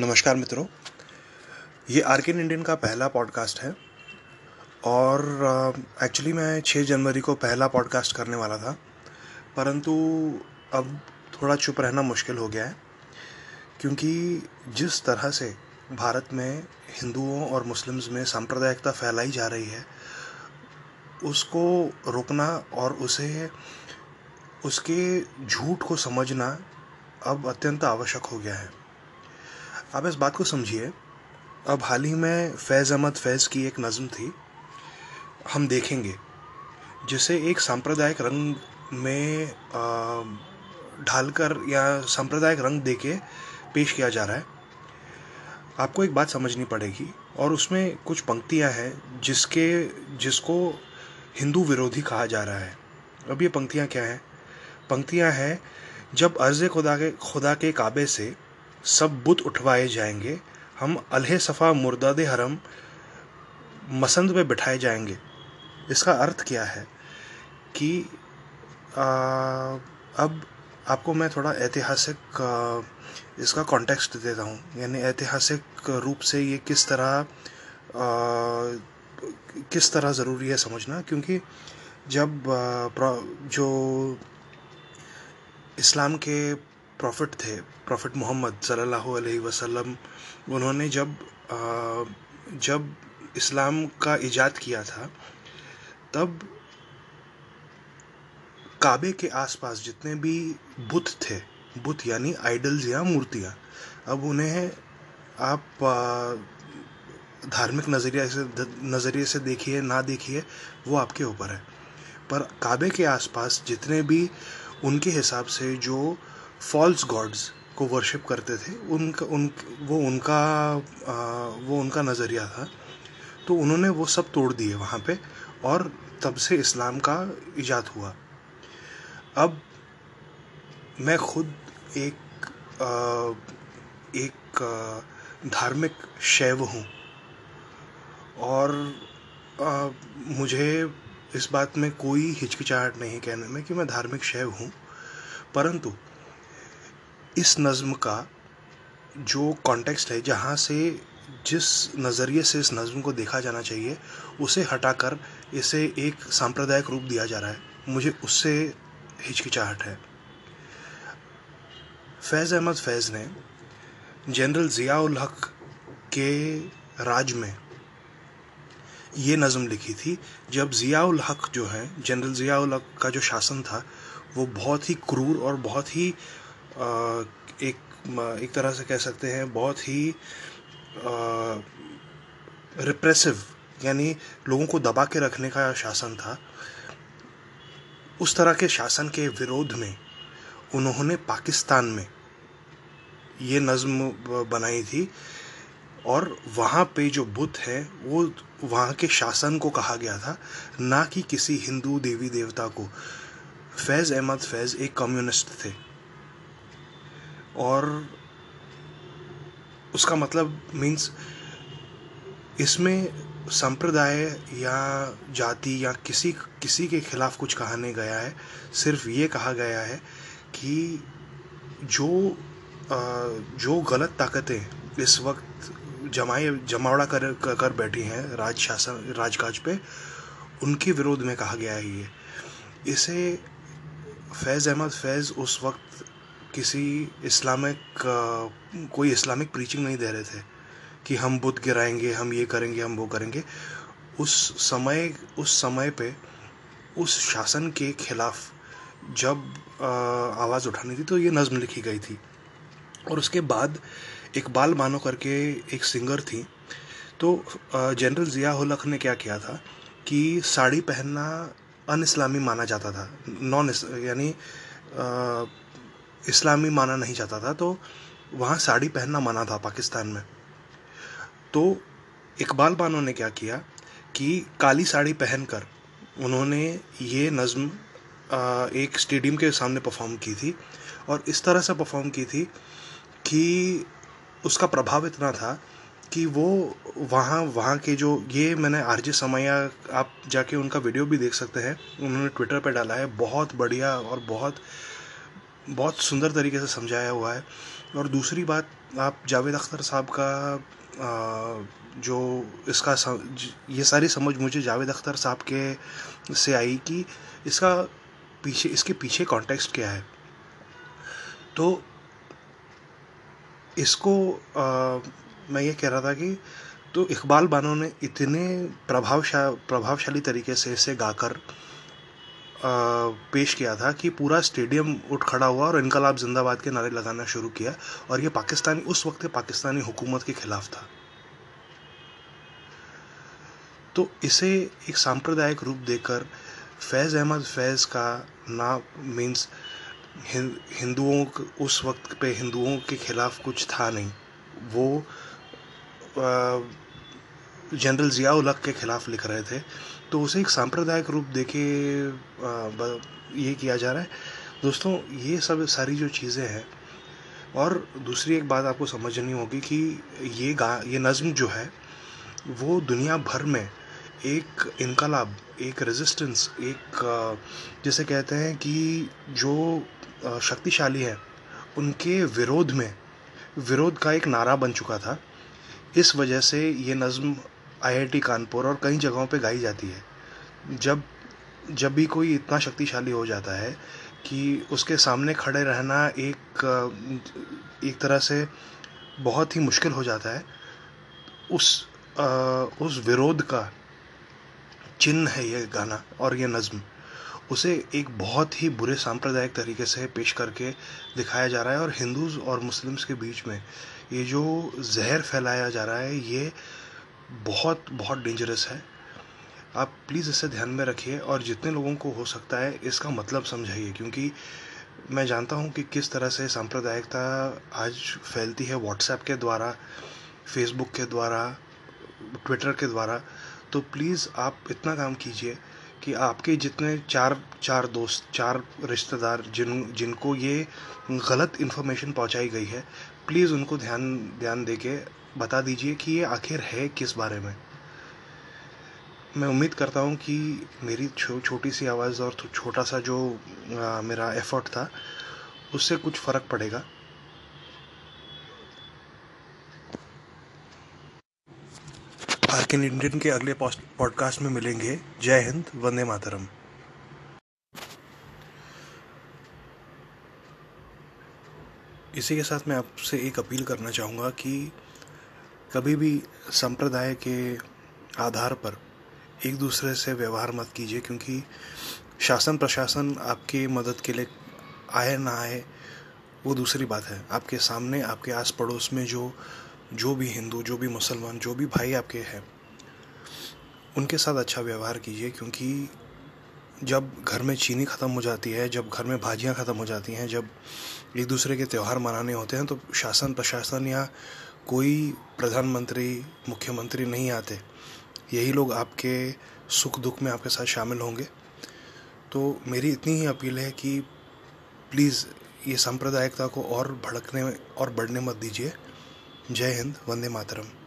नमस्कार मित्रों। ये आर के इंडियन का पहला पॉडकास्ट है और एक्चुअली मैं 6 जनवरी को पहला पॉडकास्ट करने वाला था, परंतु अब थोड़ा चुप रहना मुश्किल हो गया है, क्योंकि जिस तरह से भारत में हिंदुओं और मुस्लिम्स में सांप्रदायिकता फैलाई जा रही है, उसको रोकना और उसे, उसके झूठ को समझना अब अत्यंत आवश्यक हो गया है। आप इस बात को समझिए। अब हाल ही में फैज़ अहमद फैज़ की एक नज़म थी। हम देखेंगे, जिसे एक सांप्रदायिक रंग में ढालकर या सांप्रदायिक रंग देके पेश किया जा रहा है। आपको एक बात समझनी पड़ेगी, और उसमें कुछ पंक्तियाँ हैं जिसके, जिसको हिंदू विरोधी कहा जा रहा है। अब ये पंक्तियाँ क्या हैं? पंक्तियाँ हैं, जब अर्ज़ खुदा के खुदा के काबे से सब बुत उठवाए जाएँगे हम अलह सफ़ा मुर्दाद हरम मसंद पे बिठाए जाएँगे। इसका अर्थ क्या है कि आ, अब आपको मैं थोड़ा ऐतिहासिक इसका कॉन्टेक्स्ट देता हूँ। यानी ऐतिहासिक रूप से ये किस तरह आ, किस तरह ज़रूरी है समझना? क्योंकि जब जो इस्लाम के प्रॉफिट थे प्रॉफिट मोहम्मद सल्लल्लाहु अलैहि वसल्लम, उन्होंने जब जब इस्लाम का इजाद किया था, तब काबे के आसपास जितने भी बुत थे बुत यानी आइडल्स या मूर्तियाँ, अब उन्हें आप धार्मिक नज़रिया से, नज़रिए से देखिए, ना देखिए, वो आपके ऊपर है। पर काबे के आसपास जितने भी उनके हिसाब से जो फॉल्स गॉड्स को वर्शिप करते थे उनका उन वो उनका आ, वो उनका नज़रिया था तो उन्होंने वो सब तोड़ दिए वहाँ पे और तब से इस्लाम का इजाद हुआ। अब मैं खुद एक आ, एक धार्मिक शैव हूँ और आ, मुझे इस बात में कोई हिचकिचाहट नहीं कहने में कि मैं धार्मिक शैव हूँ परंतु इस नज़म का जो कॉन्टेक्स्ट है, जहाँ से जिस नज़रिए से इस नज़म को देखा जाना चाहिए, उसे हटाकर इसे एक सांप्रदायिक रूप दिया जा रहा है। मुझे उससे हिचकिचाहट है। फैज़ अहमद फैज़ ने जनरल ज़ियाउल हक के राज में ये नज़म लिखी थी, जब ज़ियाउल हक जो है, जनरल ज़ियाउल हक का जो शासन था, वो बहुत ही क्रूर और बहुत ही एक एक तरह से कह सकते हैं, बहुत ही रिप्रेसिव यानी लोगों को दबा के रखने का शासन था। उस तरह के शासन के विरोध में उन्होंने पाकिस्तान में ये नज़म बनाई थी और वहाँ पे जो बुत है, वो वहाँ के शासन को कहा गया था, ना कि किसी हिंदू देवी देवता को। फैज़ अहमद फैज़ एक कम्युनिस्ट थे। और उसका मतलब मीन्स इसमें संप्रदाय या जाति या किसी किसी के खिलाफ कुछ कहा नहीं गया है। सिर्फ़ ये कहा गया है कि जो जो गलत ताकतें इस वक्त जमाए, जमावड़ा कर कर बैठी हैं राज शासन, राजकाज पे, उनके विरोध में कहा गया है ये। इसे फैज़ अहमद फैज़ उस वक्त किसी इस्लामिक कोई इस्लामिक प्रीचिंग नहीं दे रहे थे कि हम बुद्ध गिराएँगे, हम ये करेंगे, हम वो करेंगे। उस समय उस समय पे, उस शासन के खिलाफ जब आवाज़ उठानी थी तो ये नज़म लिखी गई थी। और उसके बाद इकबाल मानो करके एक सिंगर थी। तो जनरल ज़िया हुलक ने क्या किया था कि साड़ी पहनना अन इस्लामी माना जाता था। नॉन यानी इस्लामी माना नहीं जाता था तो वहाँ साड़ी पहनना मना था पाकिस्तान में। तो इकबाल बानो ने क्या किया कि काली साड़ी पहनकर उन्होंने ये नज़म एक स्टेडियम के सामने परफॉर्म की थी और इस तरह से परफॉर्म की थी कि उसका प्रभाव इतना था कि वो वहाँ वहाँ के जो, ये मैंने आरजे समैया, आप जाके उनका वीडियो भी देख सकते हैं, उन्होंने ट्विटर पर डाला है, बहुत बढ़िया और बहुत बहुत सुंदर तरीके से समझाया हुआ है। और दूसरी बात आप जावेद अख्तर साहब का जो इसका ये सारी समझ मुझे जावेद अख्तर साहब के से आई कि इसका पीछे इसके पीछे कॉन्टेक्स्ट क्या है। तो इसको आ, मैं ये कह रहा था कि तो इकबाल बानो ने इतने प्रभावशा प्रभावशाली तरीके से इसे गाकर पेश किया था कि पूरा स्टेडियम उठ खड़ा हुआ और इनकलाब जिंदाबाद के नारे लगाना शुरू किया और ये पाकिस्तानी, उस वक्त पाकिस्तानी हुकूमत के खिलाफ था। तो इसे एक सांप्रदायिक रूप देकर फैज़ अहमद फैज़ का ना मीन्स हिंदुओं उस वक्त पे हिंदुओं के खिलाफ कुछ था नहीं। वो जनरल ज़िया उलक के खिलाफ लिख रहे थे। तो उसे एक सांप्रदायिक रूप देके ये किया जा रहा है। दोस्तों, ये सब सारी जो चीज़ें हैं, और दूसरी एक बात आपको समझनी होगी कि ये गा, ये नज़म जो है, वो दुनिया भर में एक इनकलाब, एक रेजिस्टेंस एक जैसे कहते हैं कि जो शक्तिशाली है, उनके विरोध में, विरोध का एक नारा बन चुका था। इस वजह से ये नज़म आईआईटी कानपुर और कई जगहों पे गाई जाती है। जब जब भी कोई इतना शक्तिशाली हो जाता है कि उसके सामने खड़े रहना एक एक तरह से बहुत ही मुश्किल हो जाता है उस आ, उस विरोध का चिन्ह है ये गाना और ये नज़म। उसे एक बहुत ही बुरे सांप्रदायिक तरीके से पेश करके दिखाया जा रहा है और हिंदूज और मुस्लिम्स के बीच में ये जो जहर फैलाया जा रहा है ये बहुत बहुत डेंजरस है। आप प्लीज़ इसे ध्यान में रखिए और जितने लोगों को हो सकता है इसका मतलब समझाइए, क्योंकि मैं जानता हूँ कि किस तरह से सांप्रदायिकता आज फैलती है व्हाट्सएप के द्वारा फेसबुक के द्वारा ट्विटर के द्वारा। तो प्लीज़ आप इतना काम कीजिए कि आपके जितने चार चार दोस्त चार रिश्तेदार जिन जिनको ये गलत इन्फॉर्मेशन पहुंचाई गई है प्लीज़ उनको ध्यान ध्यान दे के बता दीजिए कि ये आखिर है किस बारे में। मैं उम्मीद करता हूँ कि मेरी छो, छोटी सी आवाज़ और छोटा सा जो आ, मेरा एफर्ट था उससे कुछ फ़र्क पड़ेगा। आर्किन इंडियन के अगले पॉडकास्ट में मिलेंगे जय हिंद, वंदे मातरम। इसी के साथ मैं आपसे एक अपील करना चाहूँगा कि कभी भी संप्रदाय के आधार पर एक दूसरे से व्यवहार मत कीजिए, क्योंकि शासन प्रशासन आपकी मदद के लिए आए ना आए, वो दूसरी बात है। आपके सामने, आपके आस पड़ोस में जो जो भी हिंदू, जो भी मुसलमान, जो भी भाई आपके हैं, उनके साथ अच्छा व्यवहार कीजिए क्योंकि जब घर में चीनी ख़त्म हो जाती है, जब घर में भाजियाँ ख़त्म हो जाती हैं, जब एक दूसरे के त्यौहार मनाने होते हैं तो शासन प्रशासन या कोई प्रधानमंत्री, मुख्यमंत्री नहीं आते। यही लोग आपके सुख दुख में आपके साथ शामिल होंगे। तो मेरी इतनी ही अपील है कि प्लीज़ ये सांप्रदायिकता को और भड़कने और बढ़ने मत दीजिए। जय हिंद वंदे मातरम।